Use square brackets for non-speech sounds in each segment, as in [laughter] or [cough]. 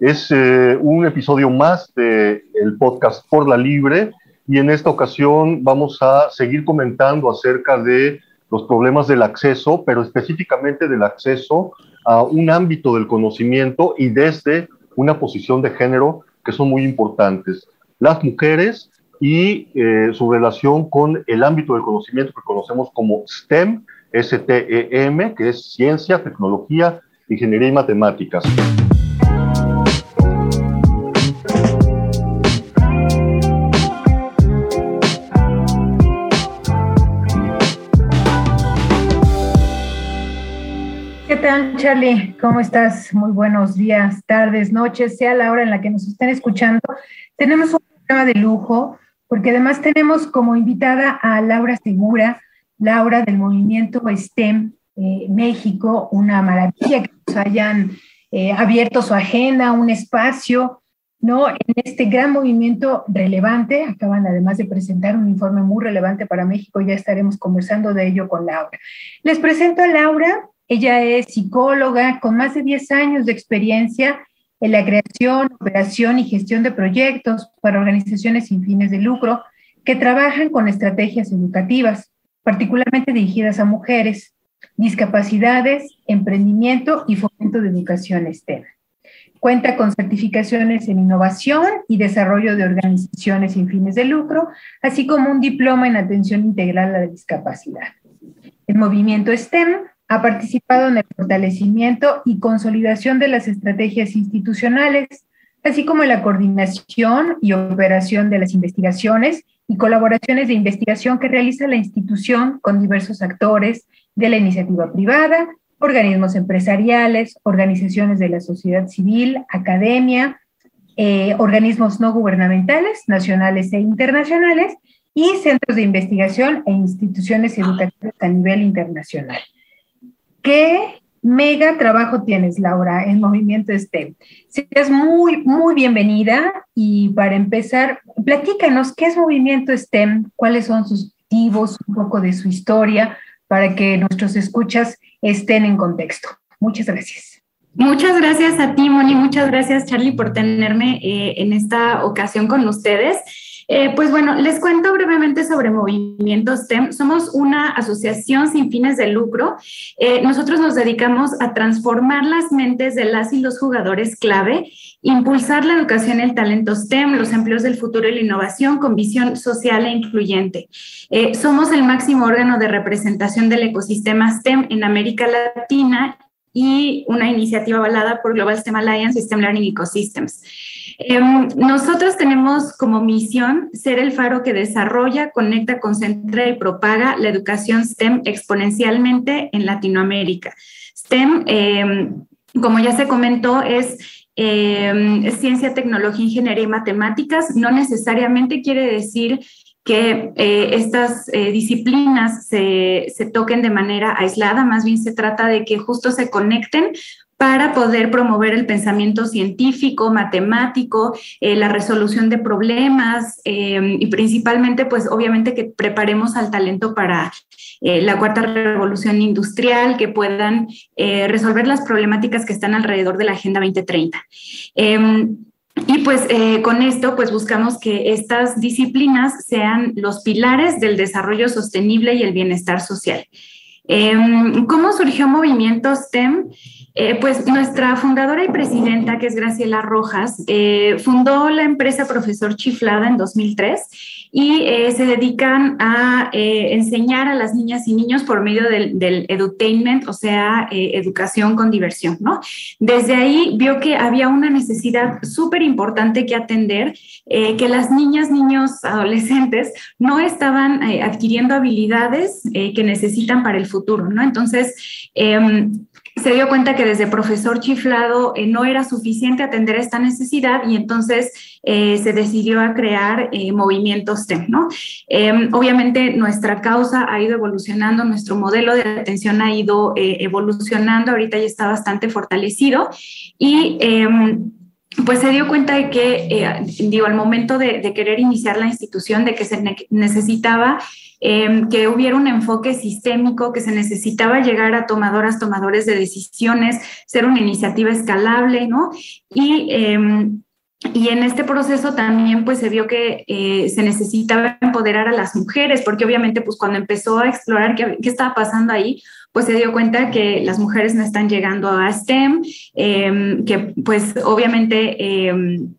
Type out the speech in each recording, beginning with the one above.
Es eh, un episodio más del el podcast Por la Libre y en esta ocasión vamos a seguir comentando acerca de los problemas del acceso, pero específicamente del acceso a un ámbito del conocimiento y desde una posición de género que son muy importantes. Las mujeres y eh, su relación con el ámbito del conocimiento que conocemos como STEM, S-T-E-M, que es ciencia, tecnología, ingeniería y matemáticas. Charlie? ¿Cómo estás? Muy buenos días, tardes, noches, sea la hora en la que nos estén escuchando. Tenemos un programa de lujo porque además tenemos como invitada a Laura Segura, Laura del movimiento STEM eh, México, una maravilla que nos hayan eh, abierto su agenda, un espacio, ¿no? En este gran movimiento relevante, acaban además de presentar un informe muy relevante para México, ya estaremos conversando de ello con Laura. Les presento a Laura, ella es psicóloga con más de 10 años de experiencia en la creación, operación y gestión de proyectos para organizaciones sin fines de lucro que trabajan con estrategias educativas, particularmente dirigidas a mujeres, discapacidades, emprendimiento y fomento de educación STEM. Cuenta con certificaciones en innovación y desarrollo de organizaciones sin fines de lucro, así como un diploma en atención integral a la discapacidad. El movimiento STEM ha participado en el fortalecimiento y consolidación de las estrategias institucionales, así como en la coordinación y operación de las investigaciones y colaboraciones de investigación que realiza la institución con diversos actores de la iniciativa privada, organismos empresariales, organizaciones de la sociedad civil, academia, eh, organismos no gubernamentales, nacionales e internacionales, y centros de investigación e instituciones educativas a nivel internacional. ¿Qué mega trabajo tienes, Laura, en Movimiento STEM? Seas muy, muy bienvenida y para empezar, platícanos qué es Movimiento STEM, cuáles son sus objetivos, un poco de su historia, para que nuestros escuchas estén en contexto. Muchas gracias. Muchas gracias a ti, Moni. Muchas gracias, Charlie, por tenerme eh, en esta ocasión con ustedes. Eh, pues bueno, les cuento brevemente sobre Movimiento STEM. Somos una asociación sin fines de lucro. Eh, nosotros nos dedicamos a transformar las mentes de las y los jugadores clave, impulsar la educación el talento STEM, los empleos del futuro y la innovación con visión social e incluyente. Eh, somos el máximo órgano de representación del ecosistema STEM en América Latina y una iniciativa avalada por Global STEM Alliance STEM Learning Ecosystems. Em, nosotros tenemos como misión ser el faro que desarrolla, conecta, concentra y propaga la educación STEM exponencialmente en Latinoamérica. STEM, em, como ya se comentó, es em, ciencia, tecnología, ingeniería y matemáticas. No necesariamente quiere decir que eh, estas eh, disciplinas se, se, toquen de manera aislada, más bien se trata de que justo se conecten para poder promover el pensamiento científico, matemático, eh, la resolución de problemas eh, y principalmente, pues obviamente que preparemos al talento para la cuarta revolución industrial, que puedan resolver las problemáticas que están alrededor de la Agenda 2030. Y pues con esto, pues buscamos que estas disciplinas sean los pilares del desarrollo sostenible y el bienestar social. Em, ¿Cómo surgió Movimiento STEM? Eh, pues nuestra fundadora y presidenta, que es Graciela Rojas, eh, fundó la empresa Profesor Chiflada en 2003 y eh, se dedican a enseñar a las niñas y niños por medio del, del edutainment, o sea, educación con diversión, ¿no? Desde ahí vio que había una necesidad súper importante que atender, que las niñas, niños, adolescentes no estaban adquiriendo habilidades que necesitan para el futuro, ¿no? Entonces, em, se dio cuenta que desde profesor chiflado eh, no era suficiente atender esta necesidad y entonces eh, se decidió a crear eh, movimientos STEM, ¿no? Em, obviamente nuestra causa ha ido evolucionando, nuestro modelo de atención ha ido evolucionando, ahorita ya está bastante fortalecido y em, pues se dio cuenta de que, eh, digo, al momento de, querer iniciar la institución, de que se necesitaba em, que hubiera un enfoque sistémico, que se necesitaba llegar a tomadoras, tomadores de decisiones, ser una iniciativa escalable, ¿no? Y em, y en este proceso también pues se vio que eh, se necesitaba empoderar a las mujeres, porque obviamente pues cuando empezó a explorar qué, qué, estaba pasando ahí, pues se dio cuenta que las mujeres no están llegando a STEM, em, que pues obviamente... Em,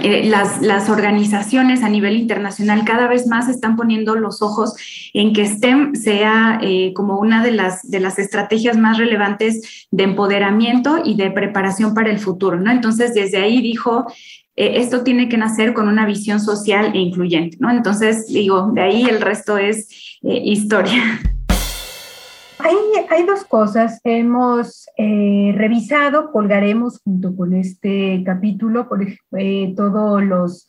eh, las, las, organizaciones a nivel internacional cada vez más están poniendo los ojos en que STEM sea eh, como una de las, de las estrategias más relevantes de empoderamiento y de preparación para el futuro, ¿no? Entonces, desde ahí dijo, eh, esto tiene que nacer con una visión social e incluyente, ¿no? Entonces, digo, de ahí el resto es eh, historia. Hay, dos cosas. Hemos eh, revisado, colgaremos junto con este capítulo por, todos los,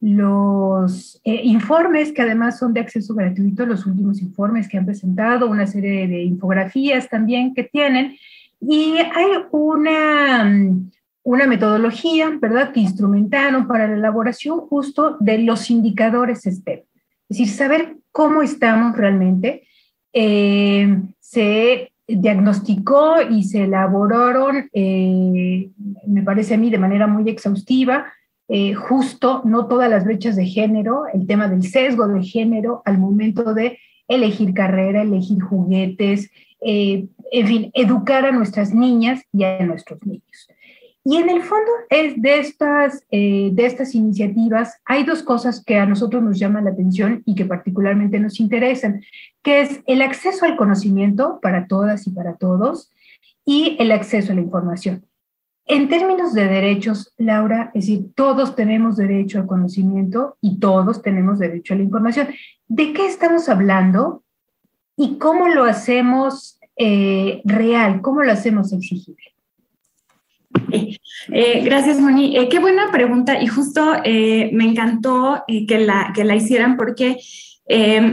los informes que además son de acceso gratuito, los últimos informes que han presentado, una serie de infografías también que tienen. Y hay una, una metodología, ¿verdad?, que instrumentaron para la elaboración justo de los indicadores STEM. Es decir, saber cómo estamos realmente. Eh, se diagnosticó y se elaboraron, eh, me parece a mí, de manera muy exhaustiva, eh, justo no todas las brechas de género, el tema del sesgo de género al momento de elegir carrera, elegir juguetes, en fin, educar a nuestras niñas y a nuestros niños. Y en el fondo es de, estas, eh, de estas iniciativas hay dos cosas que a nosotros nos llaman la atención y que particularmente nos interesan, que es el acceso al conocimiento para todas y para todos y el acceso a la información. En términos de derechos, Laura, es decir, todos tenemos derecho al conocimiento y todos tenemos derecho a la información. ¿De qué estamos hablando y cómo lo hacemos eh, real? ¿Cómo lo hacemos exigible? [laughs] Eh, gracias, Moni. Eh, qué buena pregunta y justo eh, me encantó que, la, que la hicieran porque,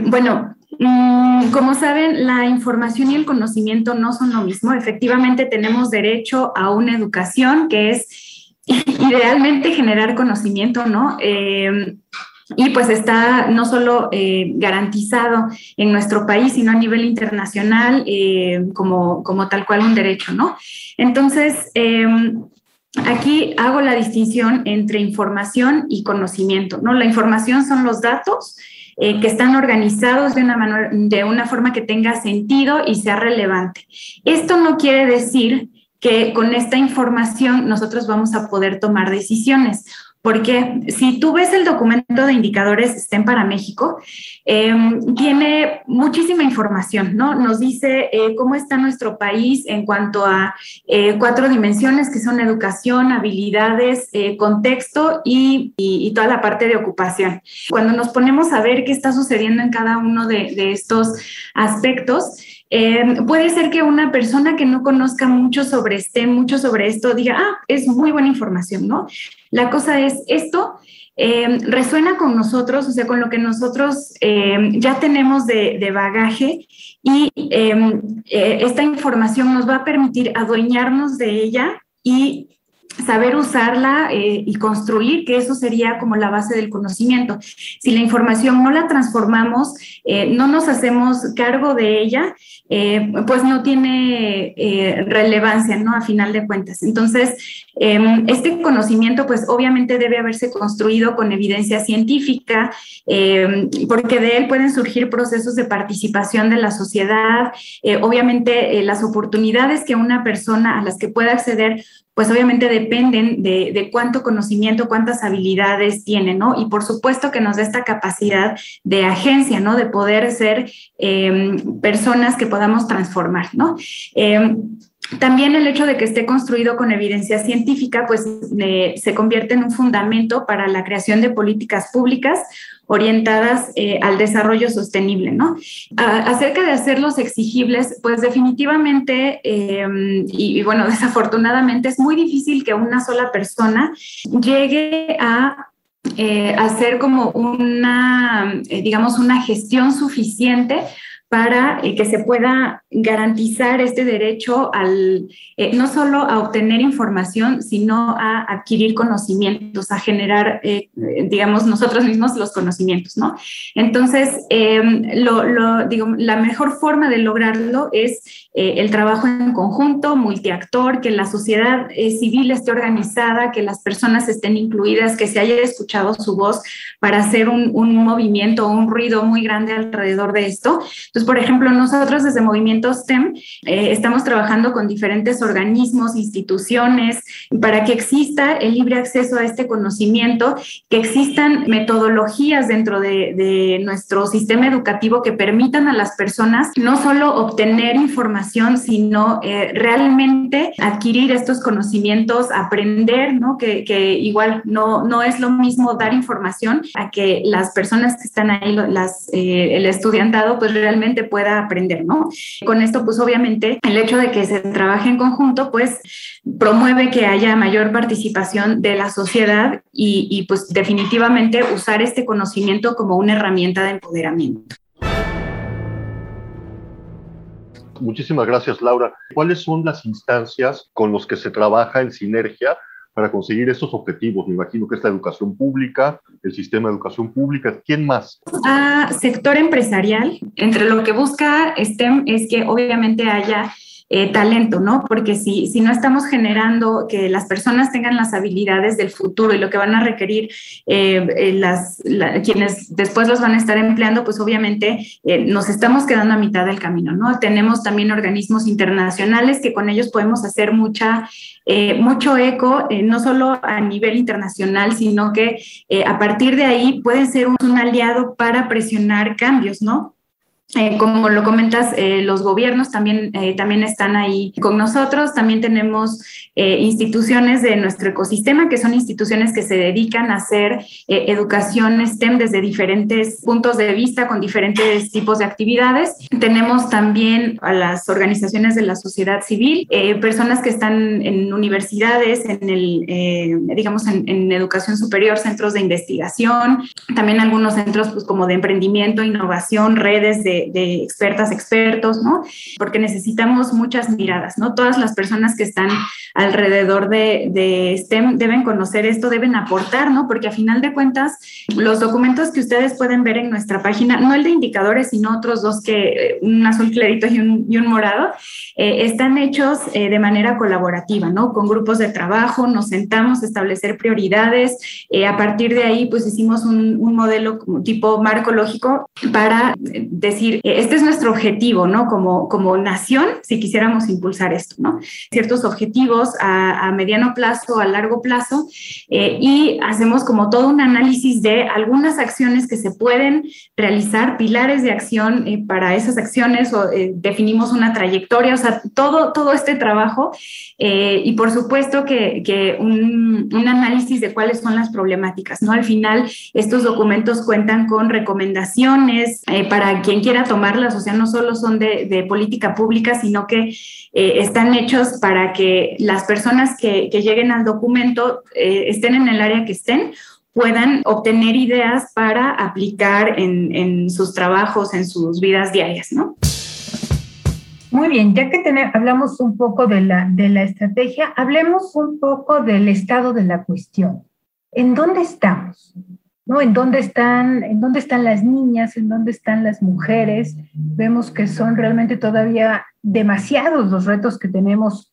bueno, mm, como saben, la información y el conocimiento no son lo mismo. Efectivamente, tenemos derecho a una educación que es [laughs] idealmente generar conocimiento, ¿no? Y pues está no solo garantizado en nuestro país, sino a nivel internacional como, como tal cual un derecho, ¿no? Entonces, em, aquí hago la distinción entre información y conocimiento, ¿no? La información son los datos eh, que están organizados de una, de una forma que tenga sentido y sea relevante. Esto no quiere decir que con esta información nosotros vamos a poder tomar decisiones porque si tú ves el documento de indicadores STEM para México, em, tiene muchísima información, ¿no? Nos dice eh, cómo está nuestro país en cuanto a eh, cuatro dimensiones que son educación, habilidades, eh, contexto y, toda la parte de ocupación. Cuando nos ponemos a ver qué está sucediendo en cada uno de, de estos aspectos, puede ser que una persona que no conozca mucho sobre STEM, mucho sobre esto, diga, ah, es muy buena información, ¿no? La cosa es, esto eh, resuena con nosotros, o sea, con lo que nosotros eh, ya tenemos de, bagaje y eh, esta información nos va a permitir adueñarnos de ella y saber usarla eh, y construir, que eso sería como la base del conocimiento. Si la información no la transformamos, eh, no nos hacemos cargo de ella, eh, pues no tiene relevancia, ¿no? A final de cuentas. Entonces, em, este conocimiento, pues obviamente debe haberse construido con evidencia científica, em, porque de él pueden surgir procesos de participación de la sociedad, obviamente las oportunidades que una persona a las que pueda acceder pues obviamente dependen de, cuánto conocimiento, cuántas habilidades tiene, ¿no? Y por supuesto que nos da esta capacidad de agencia, ¿no? De poder ser em, personas que podamos transformar, ¿no? Em, también el hecho de que esté construido con evidencia científica, pues se convierte en un fundamento para la creación de políticas públicas orientadas eh, al desarrollo sostenible, ¿no? acerca de hacerlos exigibles, pues definitivamente, em, y, bueno, [laughs] desafortunadamente es muy difícil que una sola persona llegue a eh, hacer como una, eh, digamos, una gestión suficiente para eh, que se pueda garantizar este derecho al, eh, no solo a obtener información, sino a adquirir conocimientos, a generar, eh, digamos, nosotros mismos los conocimientos, ¿no? Entonces, em, digo, la mejor forma de lograrlo es el trabajo en conjunto, multiactor, que la sociedad civil esté organizada, que las personas estén incluidas, que se haya escuchado su voz para hacer un, un movimiento un ruido muy grande alrededor de esto. Entonces, por ejemplo, nosotros desde Movimiento STEM eh, estamos trabajando con diferentes organismos, instituciones, para que exista el libre acceso a este conocimiento, que existan metodologías dentro de, nuestro sistema educativo que permitan a las personas no solo obtener información, sino eh, realmente adquirir estos conocimientos, aprender, ¿no? Que, igual no, no es lo mismo dar información a que las personas que están ahí, eh, el estudiantado, pues realmente pueda aprender, ¿no? Con esto, pues obviamente, el hecho de que se trabaje en conjunto, pues promueve que haya mayor participación de la sociedad y, y pues definitivamente usar este conocimiento como una herramienta de empoderamiento. Muchísimas gracias, Laura. ¿Cuáles son las instancias con las que se trabaja en sinergia para conseguir estos objetivos? Me imagino que es la educación pública, el sistema de educación pública. ¿Quién más? Ah, sector empresarial. Entre lo que busca STEM es que obviamente haya eh, talento, ¿no? Porque si, si no estamos generando que las personas tengan las habilidades del futuro y lo que van a requerir eh, eh, las, quienes después los van a estar empleando, pues obviamente nos estamos quedando a mitad del camino, ¿no? Tenemos también organismos internacionales que con ellos podemos hacer mucha, mucho eco, no solo a nivel internacional, sino que a partir de ahí pueden ser un aliado para presionar cambios, ¿no? Eh, como lo comentas, eh, los gobiernos también, eh, también están ahí con nosotros. También tenemos instituciones de nuestro ecosistema, que son instituciones que se dedican a hacer educación STEM desde diferentes puntos de vista, con diferentes tipos de actividades. Tenemos también a las organizaciones de la sociedad civil, personas que están en universidades, en el, digamos, en, educación superior, centros de investigación, también algunos centros pues, como de emprendimiento, innovación, redes de de, expertas, expertos, ¿no? Porque necesitamos muchas miradas, ¿no? Todas las personas que están alrededor de, de STEM deben conocer esto, deben aportar, ¿no? Porque a final de cuentas, los documentos que ustedes pueden ver en nuestra página, no el de indicadores, sino otros dos que, eh, un azul clarito y un, morado, eh, están hechos eh, de manera colaborativa, ¿no? Con grupos de trabajo, nos sentamos a establecer prioridades, a partir de ahí, pues hicimos un, modelo tipo marco lógico para decir eh, este es nuestro objetivo, ¿no? Como, como nación, si quisiéramos impulsar esto, ¿no? Ciertos objetivos a, mediano plazo, a largo plazo, eh, y hacemos como todo un análisis de algunas acciones que se pueden realizar, pilares de acción eh, para esas acciones, o definimos una trayectoria, o sea, todo, todo este trabajo, y por supuesto que, que un, un análisis de cuáles son las problemáticas, ¿no? Al final, estos documentos cuentan con recomendaciones para quien quiera tomarlas, o sea, no solo son de, política pública, sino que eh, están hechos para que las personas que, lleguen al documento, eh, estén en el área que estén, puedan obtener ideas para aplicar en, sus trabajos, en sus vidas diarias, ¿no? Muy bien, ya que hablamos un poco de la, de la estrategia, hablemos un poco del estado de la cuestión. ¿En dónde estamos? ¿En dónde están, en dónde están las niñas, en dónde están las mujeres? Vemos que son realmente todavía demasiados los retos que tenemos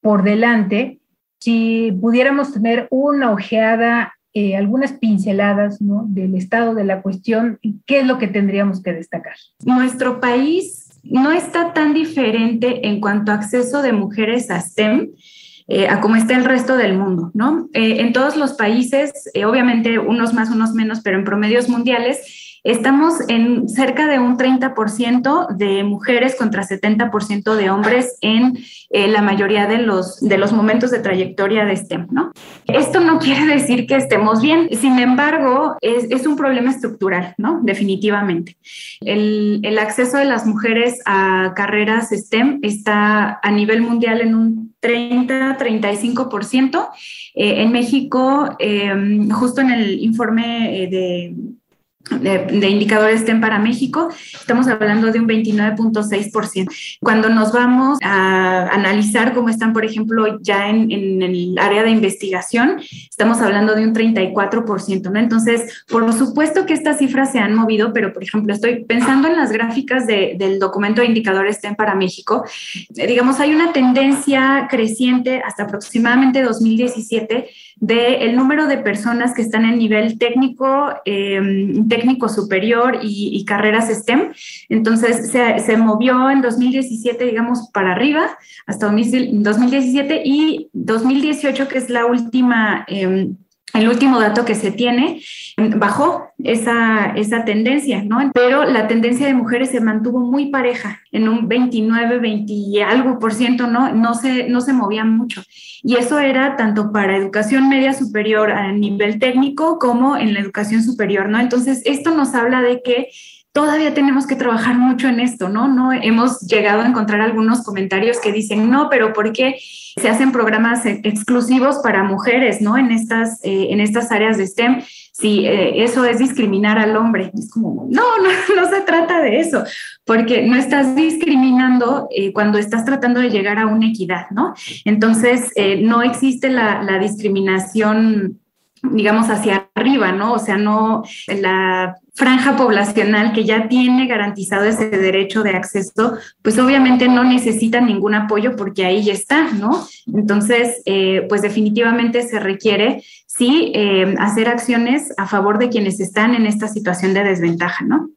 por delante. Si pudiéramos tener una ojeada, eh, algunas pinceladas del estado de la cuestión, ¿qué es lo que tendríamos que destacar? Nuestro país no está tan diferente en cuanto a acceso de mujeres a STEM eh, a cómo está el resto del mundo, ¿no? Eh, en todos los países, eh, obviamente unos más, unos menos, pero en promedios mundiales, Estamos en cerca de un 30% de mujeres contra 70% de hombres en la mayoría de los, de los momentos de trayectoria de STEM, ¿no? Esto no quiere decir que estemos bien, sin embargo, es, es un problema estructural, ¿no? Definitivamente. El, el, acceso de las mujeres a carreras STEM está a nivel mundial en un 30-35%. Eh, en México, eh, justo en el informe de de, indicadores STEM para México, estamos hablando de un 29.6%. Cuando nos vamos a analizar cómo están, por ejemplo, ya en, el área de investigación, estamos hablando de un 34%, ¿no? Entonces, por supuesto que estas cifras se han movido, pero, por ejemplo, estoy pensando en las gráficas del documento de indicadores STEM para México. Eh, digamos, hay una tendencia creciente hasta aproximadamente 2017 del número de personas que están en nivel técnico, em, técnico superior y, carreras STEM. Entonces se, movió en 2017, digamos, para arriba, hasta 2017 y 2018, que es la última... Em, el último dato que se tiene bajó esa, esa tendencia, ¿no? Pero la tendencia de mujeres se mantuvo muy pareja, en un 29, 20 y algo por ciento, ¿no? No se, no se movía mucho. Y eso era tanto para educación media superior a nivel técnico como en la educación superior, ¿no? Entonces, esto nos habla de que todavía tenemos que trabajar mucho en esto, ¿no? No hemos llegado a encontrar algunos comentarios que dicen, no, pero ¿por qué se hacen programas exclusivos para mujeres, ¿no? En estas, eh, en estas áreas de STEM, si eh, eso es discriminar al hombre. Es como, no, no, [laughs] no se trata de eso, porque no estás discriminando eh, cuando estás tratando de llegar a una equidad, ¿no? Entonces, no existe la discriminación digamos, hacia arriba, ¿no? O sea, no la franja poblacional que ya tiene garantizado ese derecho de acceso, pues obviamente no necesita ningún apoyo porque ahí ya está, ¿no? Entonces, eh, pues definitivamente se requiere, sí, eh, hacer acciones a favor de quienes están en esta situación de desventaja, ¿no?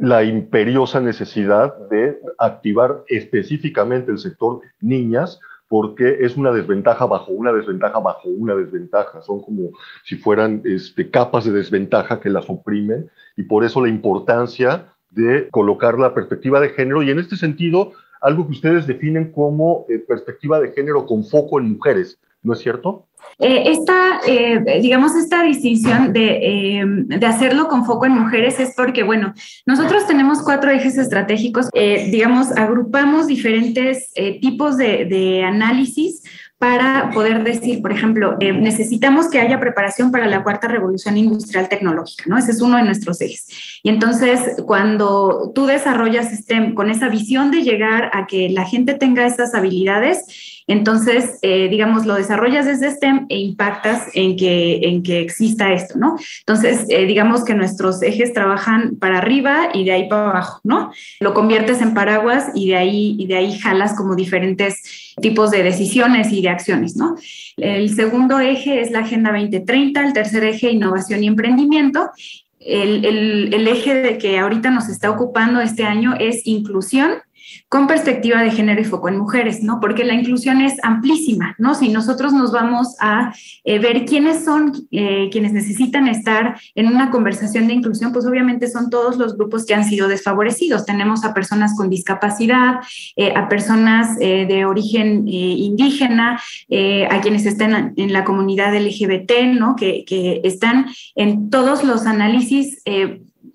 La imperiosa necesidad de activar específicamente el sector niñas, porque es una desventaja bajo una desventaja bajo una desventaja. Son como si fueran este, capas de desventaja que las oprimen y por eso la importancia de colocar la perspectiva de género y en este sentido algo que ustedes definen como eh, perspectiva de género con foco en mujeres, ¿no es cierto? Eh, esta, eh, digamos, esta distinción de, de, hacerlo con foco en mujeres es porque, bueno, nosotros tenemos cuatro ejes estratégicos, digamos, agrupamos diferentes tipos de, de análisis para poder decir, por ejemplo, eh, necesitamos que haya preparación para la cuarta revolución industrial tecnológica, ¿no? Ese es uno de nuestros ejes. Y entonces, cuando tú desarrollas STEM con esa visión de llegar a que la gente tenga esas habilidades, entonces, eh, digamos, lo desarrollas desde STEM e impactas en que, en que exista esto, ¿no? Entonces, eh, digamos que nuestros ejes trabajan para arriba y de ahí para abajo, ¿no? Lo conviertes en paraguas y de ahí, y de ahí jalas como diferentes tipos de decisiones y de acciones, ¿no? El segundo eje es la Agenda 2030, el tercer eje, innovación y emprendimiento, el, el, el, eje de que ahorita nos está ocupando este año es inclusión con perspectiva de género y foco en mujeres, ¿no? Porque la inclusión es amplísima, ¿no? Si nosotros nos vamos a eh, ver quiénes son eh, quienes necesitan estar en una conversación de inclusión, pues obviamente son todos los grupos que han sido desfavorecidos. Tenemos a personas con discapacidad, eh, a personas de origen indígena, a quienes están en la comunidad LGBT, ¿no? Que, que están en todos los análisis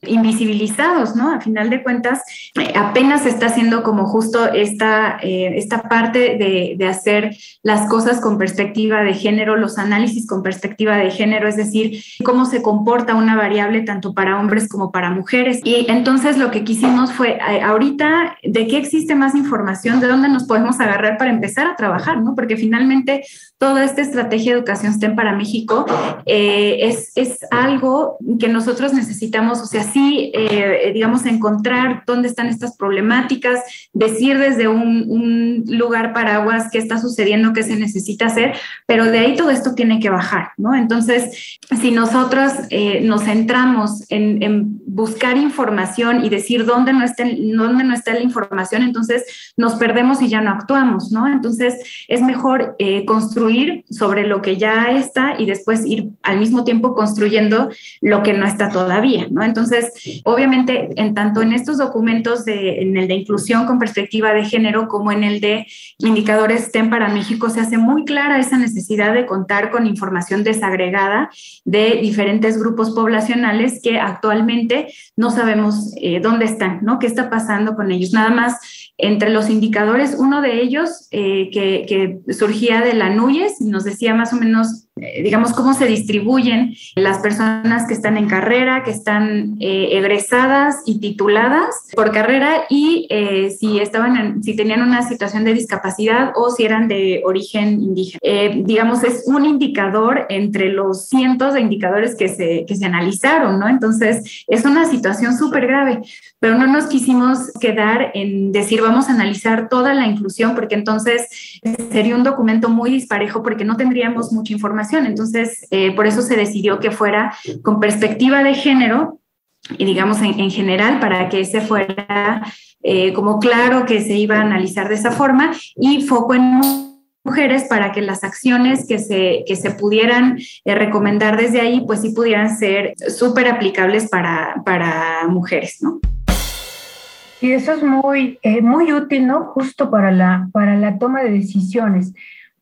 invisibilizados, ¿no? A final de cuentas, eh, apenas está haciendo como justo esta, eh, esta parte de, de, hacer las cosas con perspectiva de género, los análisis con perspectiva de género, es decir, cómo se comporta una variable tanto para hombres como para mujeres. Y entonces lo que quisimos fue, eh, ahorita, ¿de qué existe más información? ¿De dónde nos podemos agarrar para empezar a trabajar, ¿no? Porque finalmente toda esta estrategia de educación STEM para México es, es algo que nosotros necesitamos, o sea, sí, eh, digamos, encontrar dónde están estas problemáticas, decir desde un, lugar paraguas qué está sucediendo, qué se necesita hacer, pero de ahí todo esto tiene que bajar, ¿no? Entonces, si nosotros eh, nos centramos en, en, buscar información y decir dónde no, está, dónde no está la información, entonces nos perdemos y ya no actuamos, ¿no? Entonces, es mejor eh, construir sobre lo que ya está y después ir al mismo tiempo construyendo lo que no está todavía, ¿no? Entonces, obviamente, en tanto en estos documentos, de, en el de inclusión con perspectiva de género como en el de indicadores STEM para México, se hace muy clara esa necesidad de contar con información desagregada de diferentes grupos poblacionales que actualmente no sabemos eh, dónde están, ¿no? ¿Qué está pasando con ellos? Nada más entre los indicadores, uno de ellos eh, que, surgía de la NUYES, nos decía más o menos digamos, cómo se distribuyen las personas que están en carrera, que están eh, egresadas y tituladas por carrera y eh, si estaban, si tenían una situación de discapacidad o si eran de origen indígena. digamos, es un indicador entre los cientos de indicadores que se, que se analizaron, ¿no? Entonces, es una situación súper grave, pero no nos quisimos quedar en decir vamos a analizar toda la inclusión porque entonces sería un documento muy disparejo porque no tendríamos mucha información. Entonces, eh, por eso se decidió que fuera con perspectiva de género y digamos en, general para que ese fuera eh, como claro que se iba a analizar de esa forma y foco en mujeres para que las acciones que se, que se pudieran eh, recomendar desde ahí, pues sí pudieran ser súper aplicables para, para mujeres, ¿no? Y eso es muy, muy útil, ¿no? Justo para la, para la toma de decisiones.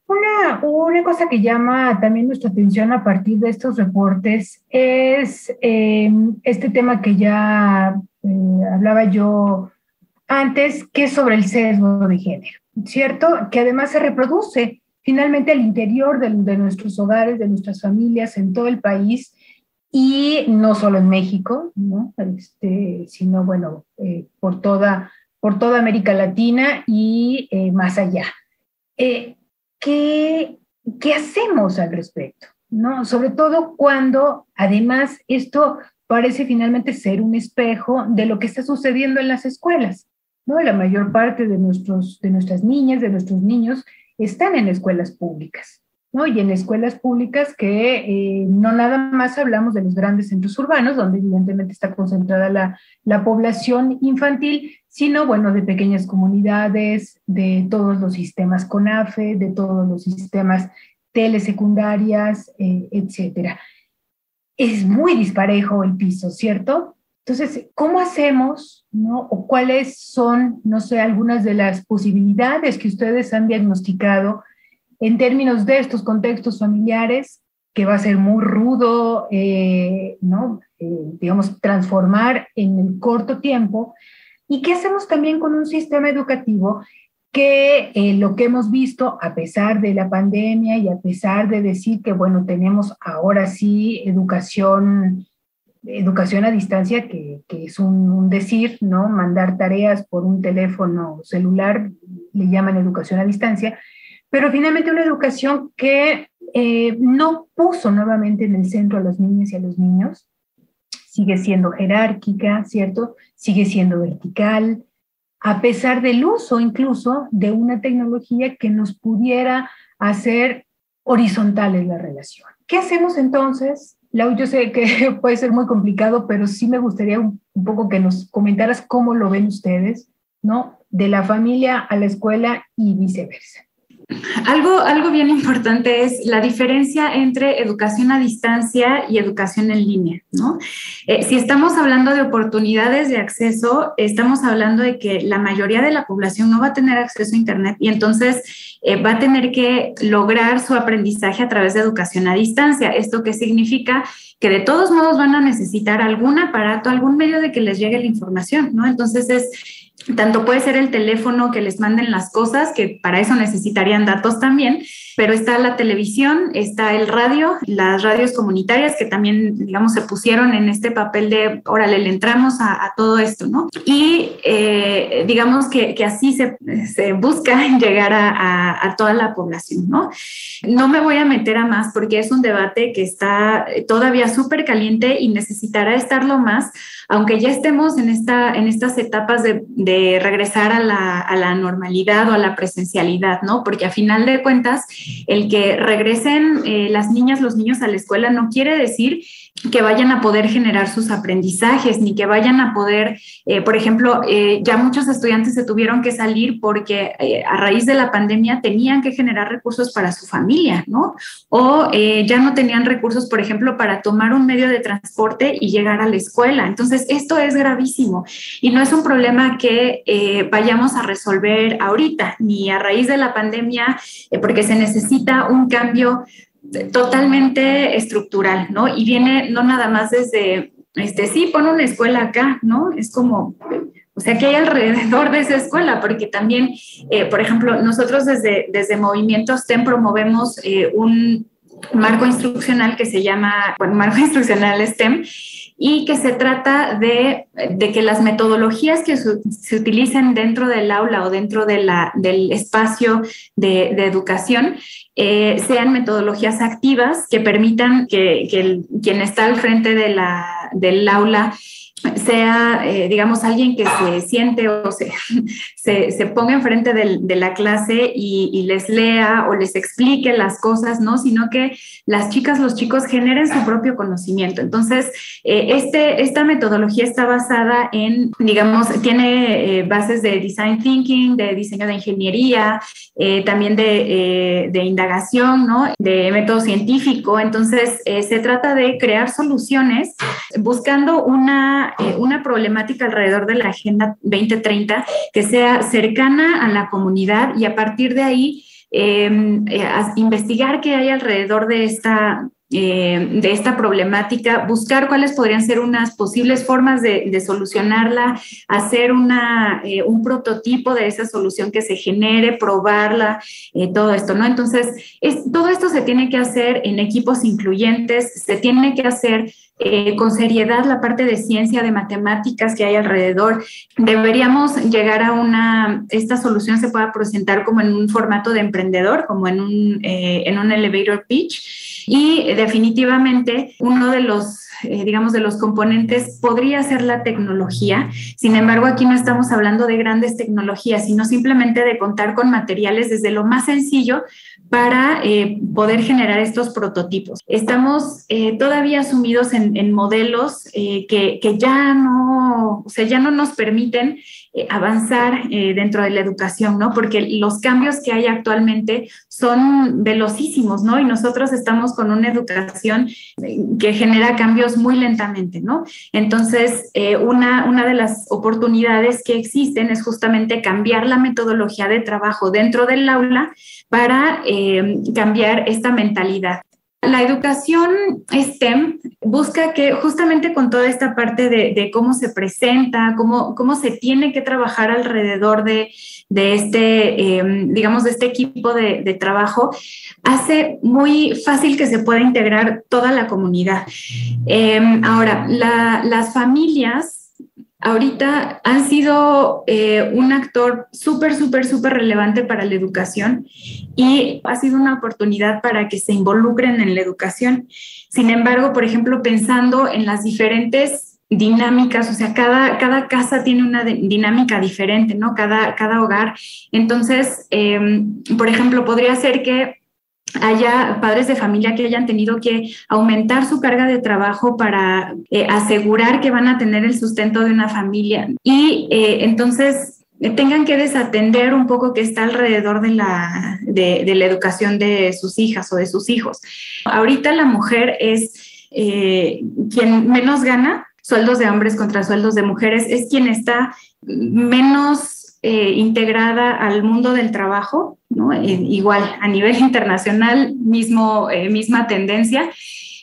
Una, una cosa que llama también nuestra atención a partir de estos reportes es em, este tema que ya eh, hablaba yo antes, que es sobre el sesgo de género, ¿cierto? Que además se reproduce finalmente al interior de, de nuestros hogares, de nuestras familias en todo el país y no solo en México, ¿no? Este, sino, bueno, eh, por, toda, por toda América Latina y eh, más allá. ¿Qué, qué hacemos al respecto? ¿No? Sobre todo cuando además esto parece finalmente ser un espejo de lo que está sucediendo en las escuelas. ¿no? La mayor parte de, nuestros, de nuestras niñas, de nuestros niños, están en escuelas públicas. ¿No? Y en escuelas públicas que eh, no nada más hablamos de los grandes centros urbanos, donde evidentemente está concentrada la, la población infantil, sino, bueno, de pequeñas comunidades, de todos los sistemas CONAFE, de todos los sistemas telesecundarias, eh, etcétera. Es muy disparejo el piso, ¿cierto? Entonces, ¿cómo hacemos, no? O cuáles son, no sé, algunas de las posibilidades que ustedes han diagnosticado en términos de estos contextos familiares, que va a ser muy rudo, eh, ¿no? Eh, digamos, transformar en el corto tiempo. ¿Y qué hacemos también con un sistema educativo que eh, lo que hemos visto, a pesar de la pandemia y a pesar de decir que, bueno, tenemos ahora sí educación, educación a distancia, que, que es un, un, decir, ¿no? Mandar tareas por un teléfono celular, le llaman educación a distancia, pero finalmente una educación que eh, no puso nuevamente en el centro a las niñas y a los niños, sigue siendo jerárquica, ¿cierto? Sigue siendo vertical, a pesar del uso incluso de una tecnología que nos pudiera hacer horizontales la relación. ¿Qué hacemos entonces? Lau, yo sé que [laughs] puede ser muy complicado, pero sí me gustaría un poco que nos comentaras cómo lo ven ustedes, ¿no? De la familia a la escuela y viceversa. Algo, algo bien importante es la diferencia entre educación a distancia y educación en línea, ¿no? Eh, si estamos hablando de oportunidades de acceso, estamos hablando de que la mayoría de la población no va a tener acceso a Internet y entonces eh, va a tener que lograr su aprendizaje a través de educación a distancia. ¿Esto qué significa? Que de todos modos van a necesitar algún aparato, algún medio de que les llegue la información, ¿no? Entonces es tanto puede ser el teléfono que les manden las cosas, que para eso necesitarían datos también, pero está la televisión, está el radio, las radios comunitarias que también, digamos, se pusieron en este papel de, órale, le entramos a, todo esto, ¿no? Y eh, digamos que, que, así se, se busca [laughs] llegar a, a, toda la población, ¿no? No me voy a meter a más porque es un debate que está todavía súper caliente y necesitará estarlo más, aunque ya estemos en, esta, en estas etapas de, de regresar a la, a la normalidad o a la presencialidad, ¿no? Porque a final de cuentas, el que regresen eh, las niñas, los niños a la escuela no quiere decir que vayan a poder generar sus aprendizajes, ni que vayan a poder, eh, por ejemplo, eh, ya muchos estudiantes se tuvieron que salir porque a raíz de la pandemia tenían que generar recursos para su familia, ¿no? O ya no tenían recursos, por ejemplo, para tomar un medio de transporte y llegar a la escuela. Entonces, esto es gravísimo y no es un problema que vayamos a resolver ahorita, ni a raíz de la pandemia, porque se necesita un cambio totalmente estructural, ¿no? Y viene no nada más desde, este, sí, pon una escuela acá, ¿no? Es como, o sea, que hay alrededor de esa escuela? Porque también, eh, por ejemplo, nosotros desde, desde Movimientos TEM promovemos eh, un, marco instruccional que se llama, bueno, marco [laughs] instruccional STEM, y que se trata de, que las metodologías que se, utilicen dentro del aula o dentro de del espacio de, educación eh, sean metodologías activas que permitan que, quien está al frente de la, del aula sea, eh, digamos, alguien que se siente o se, se, ponga enfrente de la clase y, les lea o les explique las cosas, ¿no? Sino que las chicas, los chicos generen su propio conocimiento. Entonces, eh, este, esta metodología está basada en, digamos, tiene eh, bases de design thinking, de diseño de ingeniería, también de, de, indagación, ¿no? De método científico. Entonces, se trata de crear soluciones buscando una eh, una, problemática alrededor de la Agenda 2030 que sea cercana a la comunidad y a partir de ahí em, eh, investigar qué hay alrededor de esta, eh, de esta problemática, buscar cuáles podrían ser unas posibles formas de, solucionarla, hacer una, un prototipo de esa solución que se genere, probarla, todo esto, ¿no? Entonces, es, todo esto se tiene que hacer en equipos incluyentes, se tiene que hacer eh, con seriedad la parte de ciencia, de matemáticas que hay alrededor. Deberíamos llegar a una, esta solución se pueda presentar como en un formato de emprendedor, como en un, eh, en un elevator pitch. Y definitivamente uno de los eh, digamos, de los componentes podría ser la tecnología. Sin embargo, aquí no estamos hablando de grandes tecnologías, sino simplemente de contar con materiales desde lo más sencillo para eh, poder generar estos prototipos. Estamos eh, todavía sumidos en, modelos que, que, ya no, o sea, ya no nos permiten avanzar dentro de la educación, ¿no? Porque los cambios que hay actualmente son velocísimos, ¿no? Y nosotros estamos con una educación que genera cambios muy lentamente, ¿no? Entonces, eh, una, una de las oportunidades que existen es justamente cambiar la metodología de trabajo dentro del aula para eh, cambiar esta mentalidad. La educación STEM busca que justamente con toda esta parte de, cómo se presenta, cómo, cómo se tiene que trabajar alrededor de, este, em, digamos, de este equipo de, trabajo, hace muy fácil que se pueda integrar toda la comunidad. Em, ahora, las familias ahorita han sido eh, un actor súper, súper, súper relevante para la educación y ha sido una oportunidad para que se involucren en la educación. Sin embargo, por ejemplo, pensando en las diferentes dinámicas, o sea, cada, cada casa tiene una dinámica diferente, ¿no? Cada, cada hogar. Entonces, em, por ejemplo, podría ser que haya padres de familia que hayan tenido que aumentar su carga de trabajo para eh, asegurar que van a tener el sustento de una familia y eh, entonces eh, tengan que desatender un poco que está alrededor de la, de, la educación de sus hijas o de sus hijos. Ahorita la mujer es quien menos gana, sueldos de hombres contra sueldos de mujeres, es quien está menos eh, integrada al mundo del trabajo, ¿no? Eh, igual a nivel [laughs] internacional, mismo, eh, misma tendencia.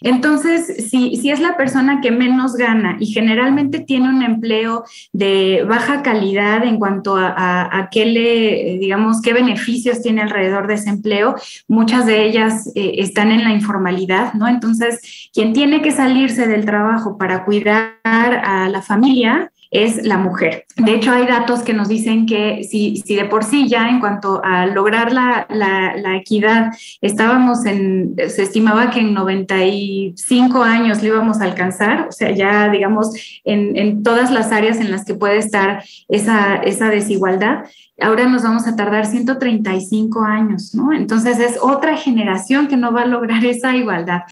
Entonces, si, si, es la persona que menos gana y generalmente tiene un empleo de baja calidad en cuanto a, a, qué le, digamos, qué beneficios tiene alrededor de ese empleo, muchas de ellas están en la informalidad, ¿no? Entonces, quien tiene que salirse del trabajo para cuidar a la familia, es la mujer. De hecho, hay datos que nos dicen que si, si de por sí ya en cuanto a lograr la, la, equidad estábamos en, se estimaba que en 95 años lo íbamos a alcanzar, o sea, ya digamos en, en todas las áreas en las que puede estar esa, esa desigualdad, ahora nos vamos a tardar 135 años, ¿no? Entonces es otra generación que no va a lograr esa igualdad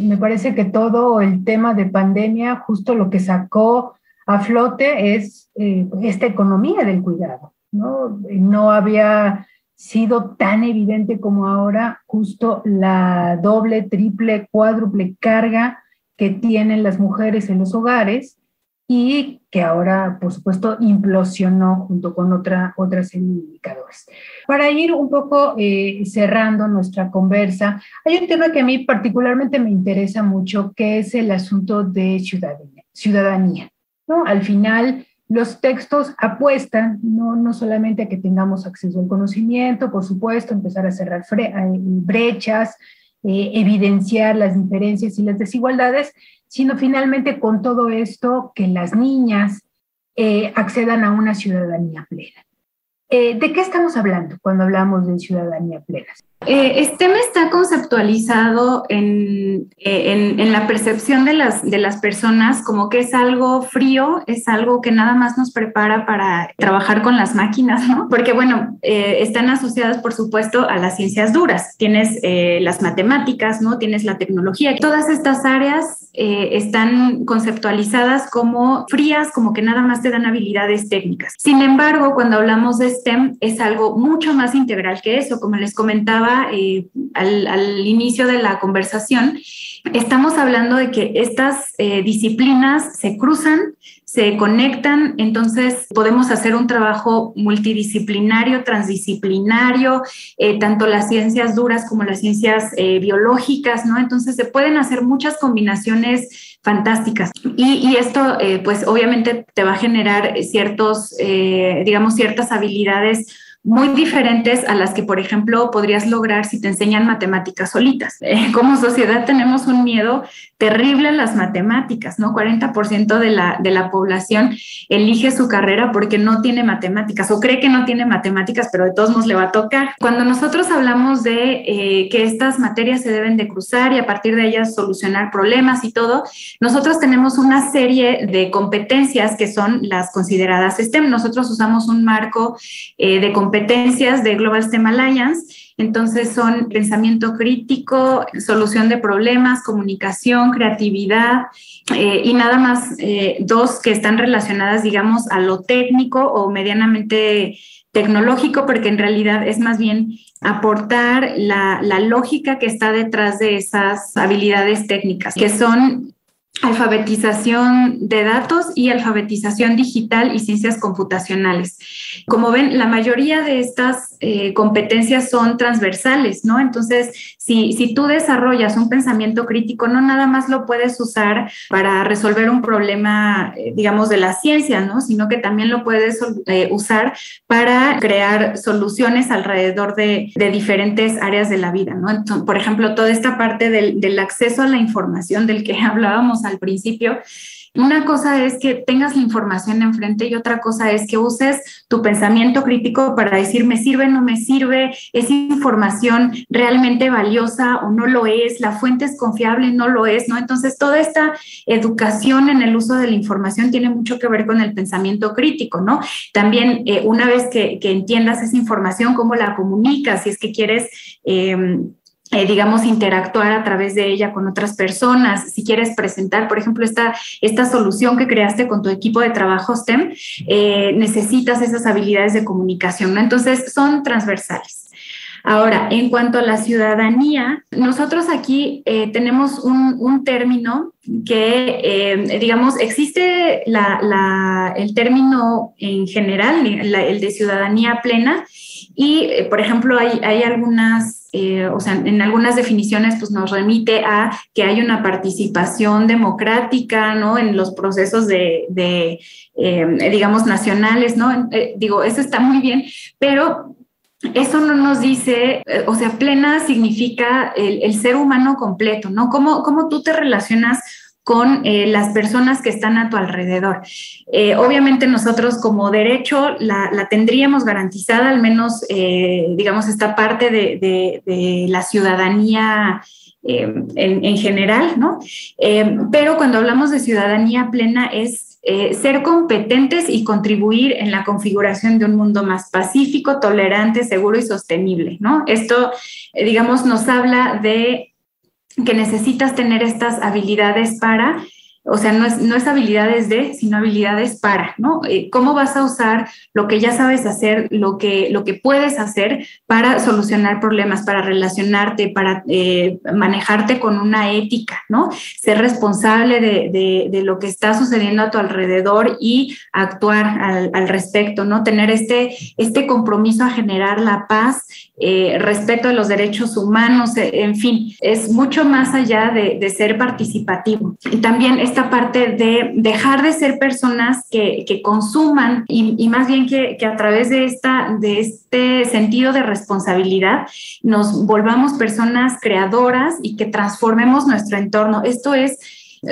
me parece que todo el tema de pandemia, justo lo que sacó a flote es eh, esta economía del cuidado, ¿no? No había sido tan evidente como ahora justo la doble, triple, cuádruple carga que tienen las mujeres en los hogares y que ahora, por supuesto, implosionó junto con otra, otras indicadores. Para ir un poco eh, cerrando nuestra conversa, hay un tema que a mí particularmente me interesa mucho, que es el asunto de ciudadanía. ciudadanía ¿no? Al final, los textos apuestan no, no solamente a que tengamos acceso al conocimiento, por supuesto, empezar a cerrar brechas, eh, evidenciar las diferencias y las desigualdades, sino finalmente con todo esto que las niñas eh, accedan a una ciudadanía plena. Eh, ¿De qué estamos hablando cuando hablamos de ciudadanía plena? Eh, STEM está conceptualizado en, eh, en, en, la percepción de las, de las personas como que es algo frío, es algo que nada más nos prepara para trabajar con las máquinas, ¿no? Porque, bueno, eh, están asociadas, por supuesto, a las ciencias duras. Tienes las matemáticas, ¿no? Tienes la tecnología. Todas estas áreas están conceptualizadas como frías, como que nada más te dan habilidades técnicas. Sin embargo, cuando hablamos de STEM, es algo mucho más integral que eso. Como les comentaba, eh, al, inicio de la conversación, estamos hablando de que estas eh, disciplinas se cruzan, se conectan, entonces podemos hacer un trabajo multidisciplinario, transdisciplinario, eh, tanto las ciencias duras como las ciencias biológicas, ¿no? Entonces se pueden hacer muchas combinaciones fantásticas. Y, esto, pues obviamente te va a generar ciertos, digamos, ciertas habilidades muy diferentes a las que, por ejemplo, podrías lograr si te enseñan matemáticas solitas. [laughs] Eh, como sociedad tenemos un miedo terrible a las matemáticas, ¿no? 40% de la, de la población elige su carrera porque no tiene matemáticas o cree que no tiene matemáticas, pero de todos modos le va a tocar. Cuando nosotros hablamos de eh, que estas materias se deben de cruzar y a partir de ellas solucionar problemas y todo, nosotros tenemos una serie de competencias que son las consideradas STEM. Nosotros usamos un marco eh, de competencias competencias de Global STEM Alliance. Entonces son pensamiento crítico, solución de problemas, comunicación, creatividad eh, y nada más eh, dos que están relacionadas, digamos, a lo técnico o medianamente tecnológico, porque en realidad es más bien aportar la, la lógica que está detrás de esas habilidades técnicas, que son alfabetización de datos y alfabetización digital y ciencias computacionales. Como ven, la mayoría de estas eh, competencias son transversales, ¿no? Entonces, si, si tú desarrollas un pensamiento crítico, no nada más lo puedes usar para resolver un problema, eh, digamos, de la ciencia, ¿no? Sino que también lo puedes eh, usar para crear soluciones alrededor de, diferentes áreas de la vida, ¿no? Por ejemplo, toda esta parte del, del acceso a la información del que [laughs] hablábamos al principio, una cosa es que tengas la información enfrente y otra cosa es que uses tu pensamiento crítico para decir, me sirve, no me sirve, es información realmente valiosa o no lo es, la fuente es confiable, no lo es, ¿no? Entonces, toda esta educación en el uso de la información tiene mucho que ver con el pensamiento crítico, ¿no? También, eh, una vez que, entiendas esa información, cómo la comunicas, si es que quieres... Eh, eh, digamos, interactuar a través de ella con otras personas. Si quieres presentar, por ejemplo, esta, esta solución que creaste con tu equipo de trabajo STEM, eh, necesitas esas habilidades de comunicación. Entonces, son transversales. Ahora, en cuanto a la ciudadanía, nosotros aquí eh, tenemos un, un, término que, digamos, existe la, la, el término en general, el de ciudadanía plena, y, por ejemplo, hay, hay algunas eh, o sea, en algunas definiciones pues nos remite a que hay una participación democrática, ¿no? En los procesos de, eh, digamos, nacionales, ¿no? Eh, digo, eso está muy bien, pero eso no nos dice, o sea, plena significa el, ser humano completo, ¿no? ¿Cómo, ¿Cómo tú te relacionas con eh, las personas que están a tu alrededor. Eh, obviamente nosotros como derecho la, tendríamos garantizada, al menos, eh, digamos, esta parte de, la ciudadanía en, en, general, ¿no? pero cuando hablamos de ciudadanía plena es ser competentes y contribuir en la configuración de un mundo más pacífico, tolerante, seguro y sostenible, ¿no? Esto, digamos, nos habla de que necesitas tener estas habilidades para o sea, no es, no es habilidades de, sino habilidades para, ¿no? Eh, ¿Cómo vas a usar lo que ya sabes hacer, lo que, lo que puedes hacer para solucionar problemas, para relacionarte, para eh, manejarte con una ética, ¿no? Ser responsable de, de, lo que está sucediendo a tu alrededor y actuar al, al, respecto, ¿no? Tener este, este compromiso a generar la paz, eh, respeto a los derechos humanos, en fin, es mucho más allá de, de ser participativo. Y también esta parte de dejar de ser personas que, consuman y, más bien que, a través de, esta, de este sentido de responsabilidad nos volvamos personas creadoras y que transformemos nuestro entorno. Esto es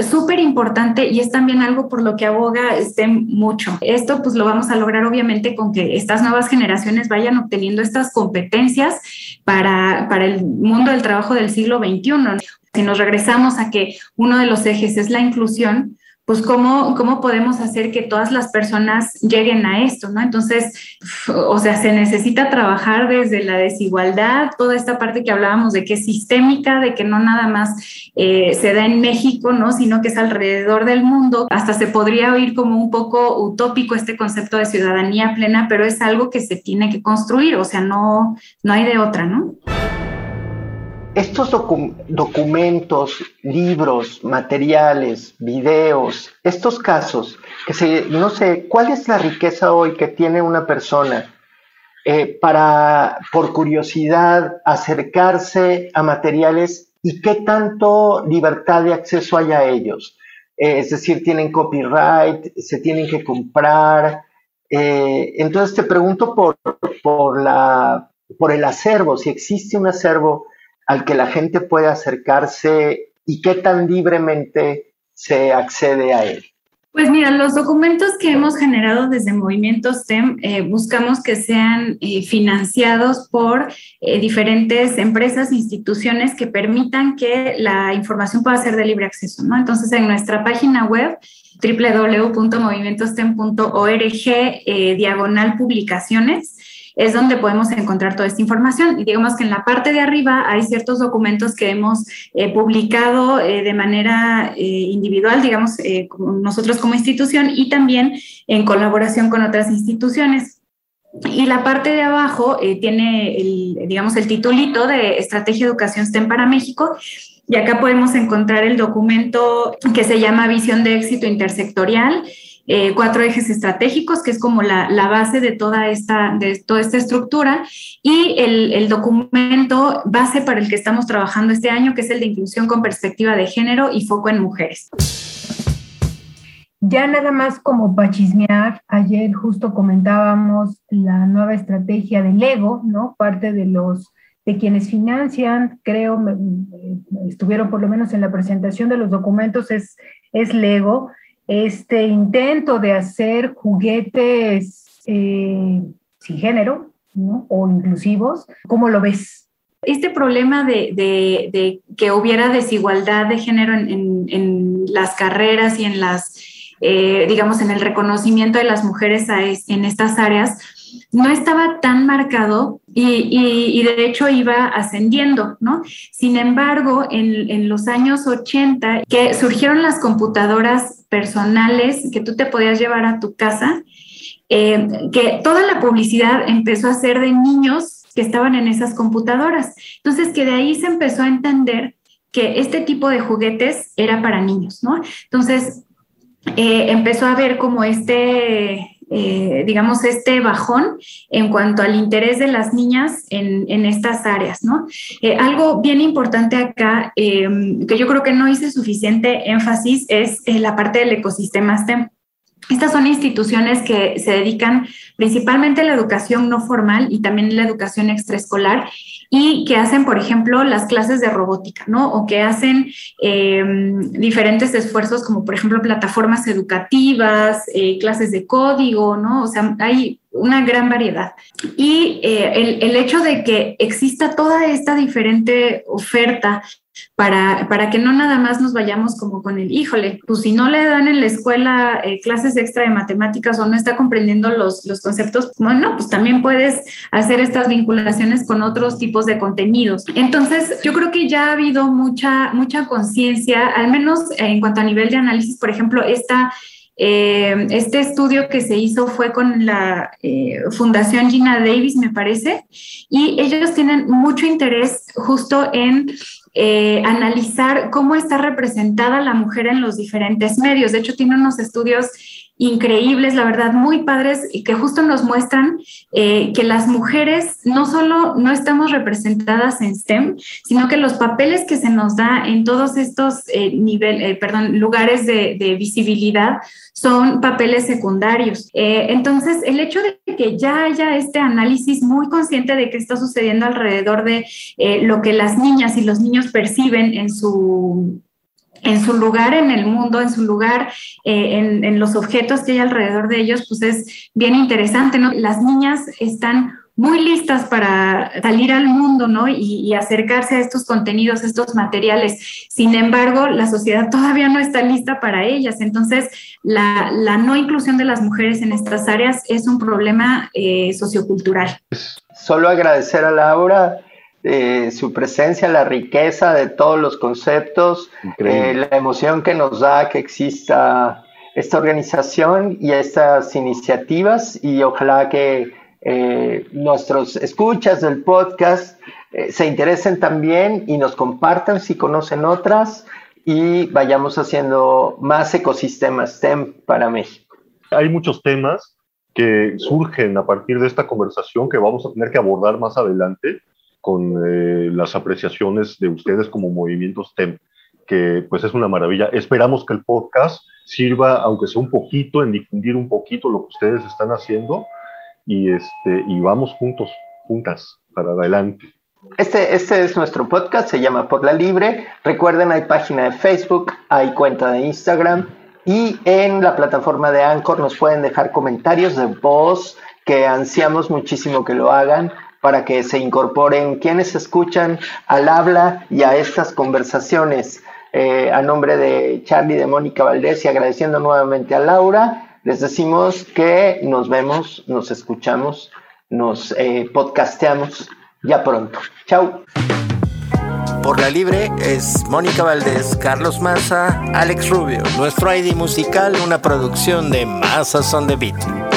súper importante y es también algo por lo que aboga este mucho. Esto pues lo vamos a lograr obviamente con que estas nuevas generaciones vayan obteniendo estas competencias para, para el mundo del trabajo del siglo XXI. Si nos regresamos a que uno de los ejes es la inclusión, pues cómo, cómo podemos hacer que todas las personas lleguen a esto, ¿no? Entonces, o sea, se necesita trabajar desde la desigualdad, toda esta parte que hablábamos de que es sistémica, de que no nada más eh, se da en México, ¿no? Sino que es alrededor del mundo. Hasta se podría oír como un poco utópico este concepto de ciudadanía plena, pero es algo que se tiene que construir, o sea, no, no hay de otra, ¿no? Estos documentos, libros, materiales, videos, estos casos, que se, no sé, ¿cuál es la riqueza hoy que tiene una persona eh, para, por curiosidad, acercarse a materiales y qué tanto libertad de acceso hay a ellos? Eh, es decir, tienen copyright, se tienen que comprar. Eh, entonces te pregunto por, por, la, por el acervo, si existe un acervo al que la gente puede acercarse y qué tan libremente se accede a él? Pues mira, los documentos que hemos generado desde Movimiento STEM eh, buscamos que sean eh, financiados por eh, diferentes empresas, instituciones que permitan que la información pueda ser de libre acceso, ¿no? Entonces, en nuestra página web www.movimientostem.org, diagonal publicaciones, es donde podemos encontrar toda esta información. Y digamos que en la parte de arriba hay ciertos documentos que hemos eh, publicado eh, de manera eh, individual, digamos, nosotros como institución y también en colaboración con otras instituciones. Y la parte de abajo tiene, digamos, el titulito de Estrategia Educación STEM para México. Y acá podemos encontrar el documento que se llama Visión de Éxito Intersectorial eh, cuatro ejes estratégicos, que es como la, base de toda esta, de toda esta estructura, y el, documento base para el que estamos trabajando este año, que es el de inclusión con perspectiva de género y foco en mujeres. Ya nada más como para chismear, ayer justo comentábamos la nueva estrategia del Lego, ¿no? Parte de los de quienes financian, creo, estuvieron por lo menos en la presentación de los documentos, es, es Lego, este intento de hacer juguetes eh, sin género o inclusivos, ¿cómo lo ves? Este problema de, que hubiera desigualdad de género en, las carreras y en las, eh, digamos, en el reconocimiento de las mujeres en estas áreas, no estaba tan marcado y, de hecho iba ascendiendo, ¿no? Sin embargo, en, los años 80, que surgieron las computadoras personales que tú te podías llevar a tu casa, eh, que toda la publicidad empezó a ser de niños que estaban en esas computadoras. Entonces, que de ahí se empezó a entender que este tipo de juguetes era para niños, ¿no? Entonces, eh, empezó a ver como este eh, digamos, este bajón en cuanto al interés de las niñas en, estas áreas, ¿no? Eh, algo bien importante acá, em, que yo creo que no hice suficiente énfasis, es eh, la parte del ecosistema STEM. Estas son instituciones que se dedican principalmente a la educación no formal y también la educación extraescolar y que hacen, por ejemplo, las clases de robótica, ¿no? O que hacen em, diferentes esfuerzos como, por ejemplo, plataformas educativas, eh, clases de código, ¿no? O sea, hay una gran variedad. Y eh, el, el, hecho de que exista toda esta diferente oferta para, para que no nada más nos vayamos como con el, híjole, pues si no le dan en la escuela eh, clases extra de matemáticas o no está comprendiendo los, los conceptos, bueno, pues también puedes hacer estas vinculaciones con otros tipos de contenidos. Entonces, yo creo que ya ha habido mucha, mucha conciencia, al menos en cuanto a nivel de análisis, por ejemplo, esta eh, este estudio que se hizo fue con la eh, Fundación Gina Davis, me parece, y ellos tienen mucho interés justo en eh, analizar cómo está representada la mujer en los diferentes medios. De hecho, tiene unos estudios increíbles, la verdad, muy padres y que justo nos muestran eh, que las mujeres no solo no estamos representadas en STEM, sino que los papeles que se nos da en todos estos eh, niveles, perdón, lugares de, de, visibilidad son papeles secundarios. entonces, el hecho de que ya haya este análisis muy consciente de qué está sucediendo alrededor de lo que las niñas y los niños perciben en su en su lugar en el mundo, en su lugar eh, en, los objetos que hay alrededor de ellos, pues es bien interesante, ¿no? Las niñas están muy listas para salir al mundo, ¿no? Y, acercarse a estos contenidos, estos materiales. Sin embargo, la sociedad todavía no está lista para ellas. Entonces, la, no inclusión de las mujeres en estas áreas es un problema eh, sociocultural. Solo agradecer a Laura eh, su presencia, la riqueza de todos los conceptos, eh, la emoción que nos da que exista esta organización y estas iniciativas y ojalá que eh, nuestros escuchas del podcast se interesen también y nos compartan si conocen otras y vayamos haciendo más ecosistemas STEM para México. Hay muchos temas que surgen a partir de esta conversación que vamos a tener que abordar más adelante con eh, las apreciaciones de ustedes como movimientos STEM, que pues es una maravilla. Esperamos que el podcast sirva, aunque sea un poquito, en difundir un poquito lo que ustedes están haciendo y, este, y vamos juntos, juntas, para adelante. Este, este es nuestro podcast, se llama Por la Libre. Recuerden, hay página de Facebook, hay cuenta de Instagram y en la plataforma de Anchor nos pueden dejar comentarios de voz que ansiamos muchísimo que lo hagan para que se incorporen quienes escuchan al habla y a estas conversaciones. Eh, a nombre de Charlie, de Mónica Valdés y agradeciendo nuevamente a Laura, les decimos que nos vemos, nos escuchamos, nos eh, ya pronto. Chao. Por la libre es Mónica Valdés, Carlos Maza, Alex Rubio. Nuestro ID musical, una producción de Mazas on the Beat.